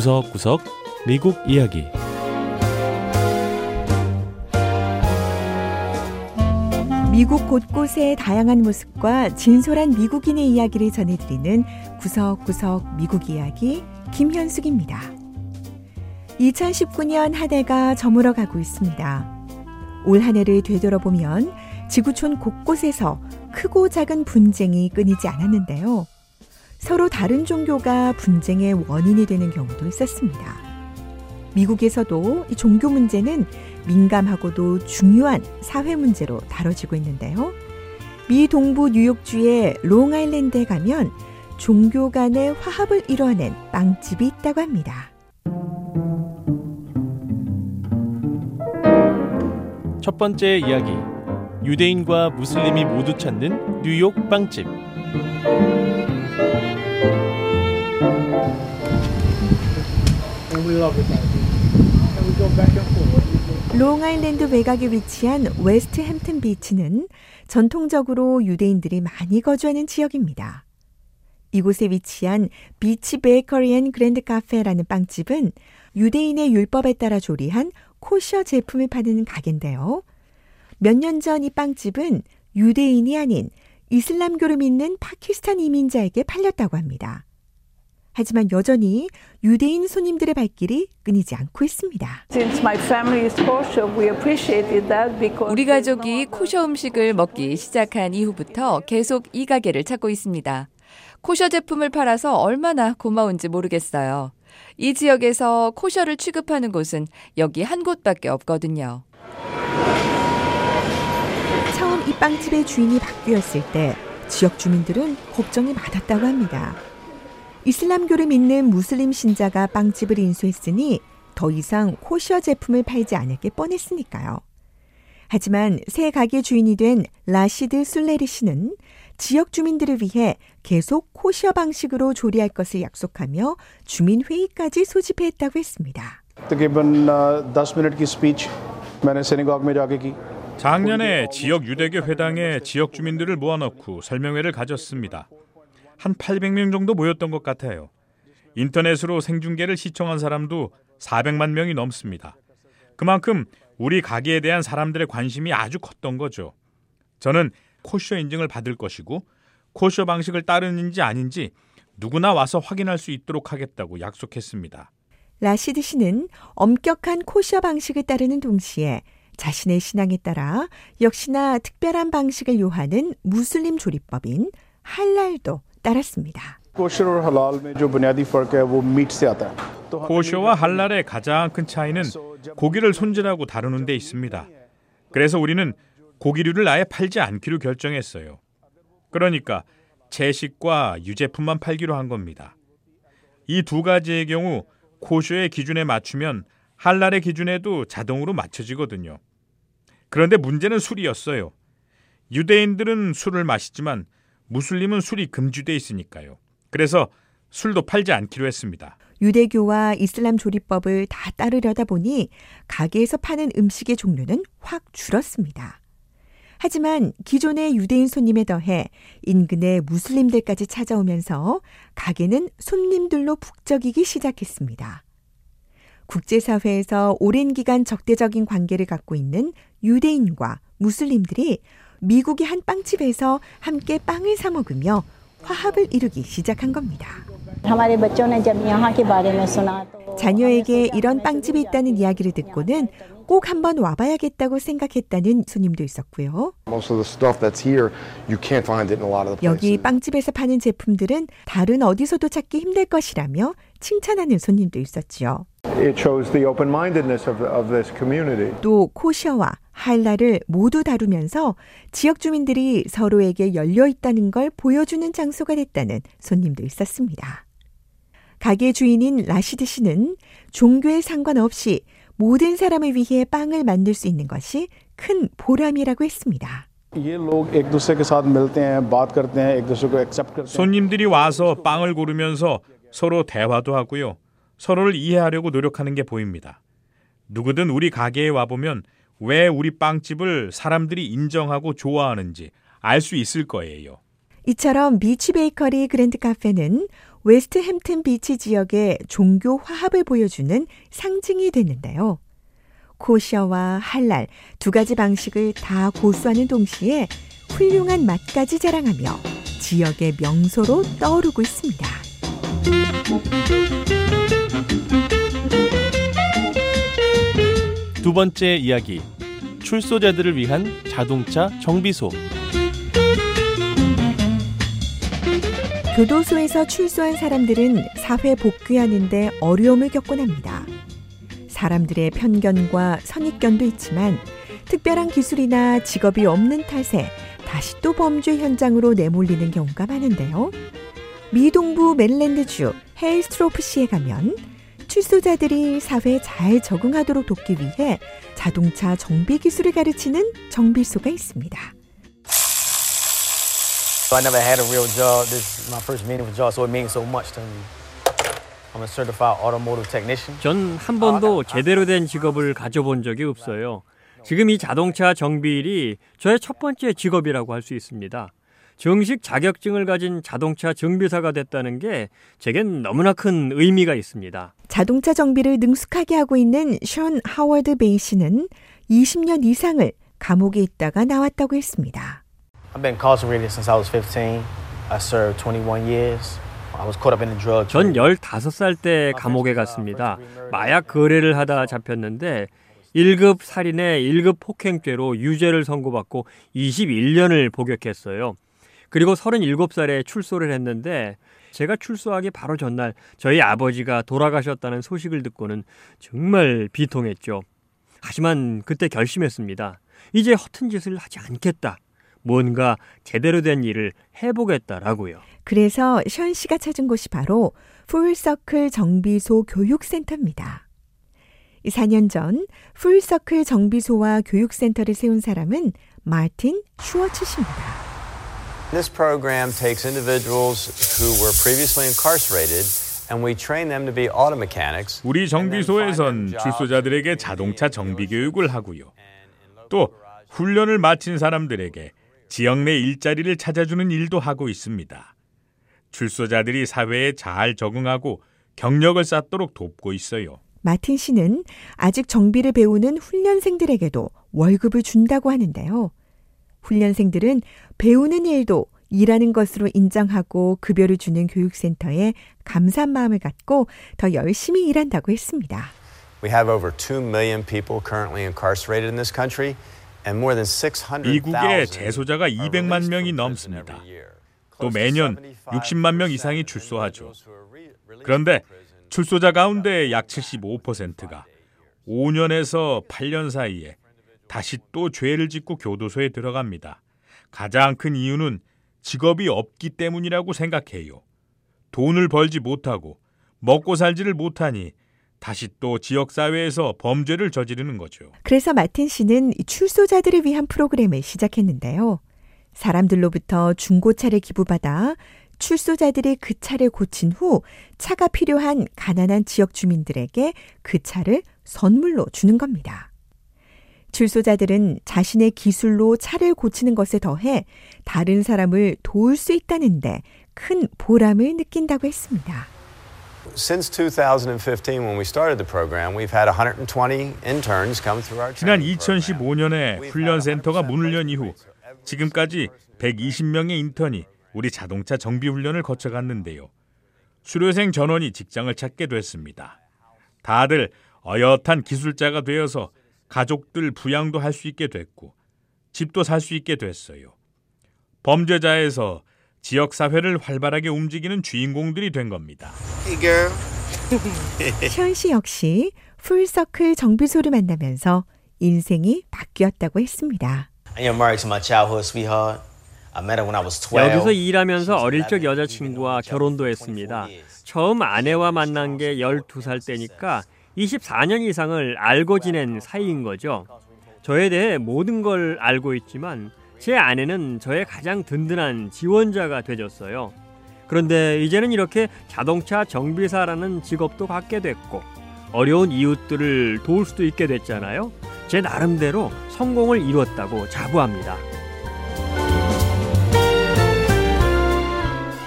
구석구석 미국 이야기 미국 곳곳의 다양한 모습과 진솔한 미국인의 이야기를 전해드리는 구석구석 미국 이야기 김현숙입니다. 2019년 한 해가 저물어 가고 있습니다. 올 한 해를 되돌아보면 지구촌 곳곳에서 크고 작은 분쟁이 끊이지 않았는데요. 서로 다른 종교가 분쟁의 원인이 되는 경우도 있었습니다. 미국에서도 이 종교 문제는 민감하고도 중요한 사회 문제로 다뤄지고 있는데요. 미 동부 뉴욕주의 롱아일랜드에 가면 종교 간의 화합을 이뤄낸 빵집이 있다고 합니다. 첫 번째 이야기 유대인과 무슬림이 모두 찾는 뉴욕 빵집 롱아일랜드 외곽에 위치한 웨스트 햄튼 비치는 전통적으로 유대인들이 많이 거주하는 지역입니다. 이곳에 위치한 Beach Bakery and Grand Cafe라는 빵집은 유대인의 율법에 따라 조리한 코셔 제품을 파는 가게인데요. 몇 년 전 이 빵집은 유대인이 아닌 이슬람교를 믿는 파키스탄 이민자에게 팔렸다고 합니다. 하지만 여전히 유대인 손님들의 발길이 끊이지 않고 있습니다. 우리 가족이 코셔 음식을 먹기 시작한 이후부터 계속 이 가게를 찾고 있습니다. 코셔 제품을 팔아서 얼마나 고마운지 모르겠어요. 이 지역에서 코셔를 취급하는 곳은 여기 한 곳밖에 없거든요. 처음 이 빵집의 주인이 바뀌었을 때 지역 주민들은 걱정이 많았다고 합니다. 이슬람교를 믿는 무슬림 신자가 빵집을 인수했으니 더 이상 코시어 제품을 팔지 않을 게 뻔했으니까요. 하지만 새 가게 주인이 된 라시드 술레리 씨는 지역 주민들을 위해 계속 코시어 방식으로 조리할 것을 약속하며 주민 회의까지 소집했다고 했습니다. 작년에 지역 유대교 회당에 지역 주민들을 모아놓고 설명회를 가졌습니다. 한 800명 정도 모였던 것 같아요. 인터넷으로 생중계를 시청한 사람도 400만 명이 넘습니다. 그만큼 우리 가게에 대한 사람들의 관심이 아주 컸던 거죠. 저는 코셔 인증을 받을 것이고 코셔 방식을 따르는지 아닌지 누구나 와서 확인할 수 있도록 하겠다고 약속했습니다. 라시드 씨는 엄격한 코셔 방식을 따르는 동시에 자신의 신앙에 따라 역시나 특별한 방식을 요하는 무슬림 조리법인 할랄도 따랐습니다. 코쇼와 할랄의 가장 큰 차이는 고기를 손질하고 다루는 데 있습니다. 그래서 우리는 고기류를 아예 팔지 않기로 결정했어요. 그러니까 채식과 유제품만 팔기로 한 겁니다. 이 두 가지의 경우 코쇼의 기준에 맞추면 할랄의 기준에도 자동으로 맞춰지거든요. 그런데 문제는 술이었어요. 유대인들은 술을 마시지만 무슬림은 술이 금지돼 있으니까요. 그래서 술도 팔지 않기로 했습니다. 유대교와 이슬람 조리법을 다 따르려다 보니 가게에서 파는 음식의 종류는 확 줄었습니다. 하지만 기존의 유대인 손님에 더해 인근의 무슬림들까지 찾아오면서 가게는 손님들로 북적이기 시작했습니다. 국제사회에서 오랜 기간 적대적인 관계를 갖고 있는 유대인과 무슬림들이 미국의 한 빵집에서 함께 빵을 사 먹으며 화합을 이루기 시작한 겁니다. 자녀에게 이런 빵집이 있다는 이야기를 듣고는 꼭 한번 와봐야겠다고 생각했다는 손님도 있었고요. 여기 빵집에서 파는 제품들은 다른 어디서도 찾기 힘들 것이라며 칭찬하는 손님도 있었지요. 또 코셔와 할라를 모두 다루면서 지역 주민들이 서로에게 열려 있다는 걸 보여주는 장소가 됐다는 손님도 있었습니다. 가게 주인인 라시드 씨는 종교에 상관없이 모든 사람을 위해 빵을 만들 수 있는 것이 큰 보람이라고 했습니다. 손님들이 와서 빵을 고르면서 서로 대화도 하고요. 서로를 이해하려고 노력하는 게 보입니다. 누구든 우리 가게에 와보면 왜 우리 빵집을 사람들이 인정하고 좋아하는지 알 수 있을 거예요. 이처럼 Beach Bakery Grand Cafe는 웨스트 햄튼 비치 지역의 종교 화합을 보여주는 상징이 됐는데요. 코셔와 할랄 두 가지 방식을 다 고수하는 동시에 훌륭한 맛까지 자랑하며 지역의 명소로 떠오르고 있습니다. 두 번째 이야기. 출소자들을 위한 자동차 정비소. 교도소에서 출소한 사람들은 사회 복귀하는데 어려움을 겪곤 합니다. 사람들의 편견과 선입견도 있지만 특별한 기술이나 직업이 없는 탓에 다시 또 범죄 현장으로 내몰리는 경우가 많은데요. 미 동부 멜랜드주 헤일스트로프 시에 가면 출소자들이 사회에 잘 적응하도록 돕기 위해 자동차 정비 기술을 가르치는 정비소가 있습니다. I never had a real job. This is my first meaningful job, so it means so much to me. I'm a certified automotive technician. 전 한 번도 제대로 된 직업을 가져본 적이 없어요. 지금 이 자동차 정비 일이 저의 첫 번째 직업이라고 할 수 있습니다. 정식 자격증을 가진 자동차 정비사가 됐다는 게 제겐 너무나 큰 의미가 있습니다. 자동차 정비를 능숙하게 하고 있는 션 하워드 베이 씨는 20년 이상을 감옥에 있다가 나왔다고 했습니다. I've been incarcerated since I was 15. I served 21 years. I was caught up in the drug 전 trade. 15살 때 감옥에 갔습니다. 마약 거래를 하다 잡혔는데 1급 살인에 1급 폭행죄로 유죄를 선고받고 21년을 복역했어요. 그리고 37살에 출소를 했는데 제가 출소하기 바로 전날 저희 아버지가 돌아가셨다는 소식을 듣고는 정말 비통했죠. 하지만 그때 결심했습니다. 이제 허튼 짓을 하지 않겠다. 뭔가 제대로 된 일을 해보겠다라고요. 그래서 션 씨가 찾은 곳이 바로 Full Circle 정비소 교육센터입니다. 4년 전 Full Circle 정비소와 교육센터를 세운 사람은 마틴 슈워츠 씨입니다. This program takes individuals who were previously incarcerated and we train them to be auto mechanics. 우리 정비소에선 출소자들에게 자동차 정비 교육을 하고요. 또 훈련을 마친 사람들에게 지역 내 일자리를 찾아주는 일도 하고 있습니다. 출소자들이 사회에 잘 적응하고 경력을 쌓도록 돕고 있어요. 마틴 씨는 아직 정비를 배우는 훈련생들에게도 월급을 준다고 하는데요. 훈련생들은 배우는 일도 일하는 것으로 인정하고 급여를 주는 교육센터에 감사한 마음을 갖고 더 열심히 일한다고 했습니다. We have over 2 million people currently incarcerated in this country and more than 600,000 미국의 재소자가 are 200만 released 명이 넘습니다. 또 매년 60만 명75% 이상이 출소하죠. 그런데 출소자 가운데 약 75%가 5년에서 8년 사이에 다시 또 죄를 짓고 교도소에 들어갑니다. 가장 큰 이유는 직업이 없기 때문이라고 생각해요. 돈을 벌지 못하고 먹고 살지를 못하니 다시 또 지역 사회에서 범죄를 저지르는 거죠. 그래서 마틴 씨는 이 출소자들을 위한 프로그램을 시작했는데요. 사람들로부터 중고차를 기부받아 출소자들이 그 차를 고친 후 차가 필요한 가난한 지역 주민들에게 그 차를 선물로 주는 겁니다. 출소자들은 자신의 기술로 차를 고치는 것에 더해 다른 사람을 도울 수 있다는데 큰 보람을 느낀다고 했습니다. Since 2015 when we started the program, we've had 120 interns come through our 지난 training program. 2015년에 훈련센터가 문을 연 이후 지금까지 120명의 인턴이 우리 자동차 정비 훈련을 거쳐갔는데요. 수료생 전원이 직장을 찾게 됐습니다. 다들 어엿한 기술자가 되어서 가족들 부양도 할 수 있게 됐고 집도 살 수 있게 됐어요. 범죄자에서 지역 사회를 활발하게 움직이는 주인공들이 된 겁니다. Hey girl. 현씨 역시 풀서클 정비소를 만나면서 인생이 바뀌었다고 했습니다. And your Mark's my childhood sweetheart. I met her when I was 12. 여기서 일하면서 어릴 적 여자친구와 결혼도 했습니다. 처음 아내와 만난 게 12살 때니까 24년 이상을 알고 지낸 사이인 거죠. 저에 대해 모든 걸 알고 있지만 제 아내는 저의 가장 든든한 지원자가 되줬어요. 그런데 이제는 이렇게 자동차 정비사라는 직업도 갖게 됐고 어려운 이웃들을 도울 수도 있게 됐잖아요. 제 나름대로 성공을 이뤘다고 자부합니다.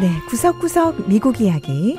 네, 구석구석 미국 이야기.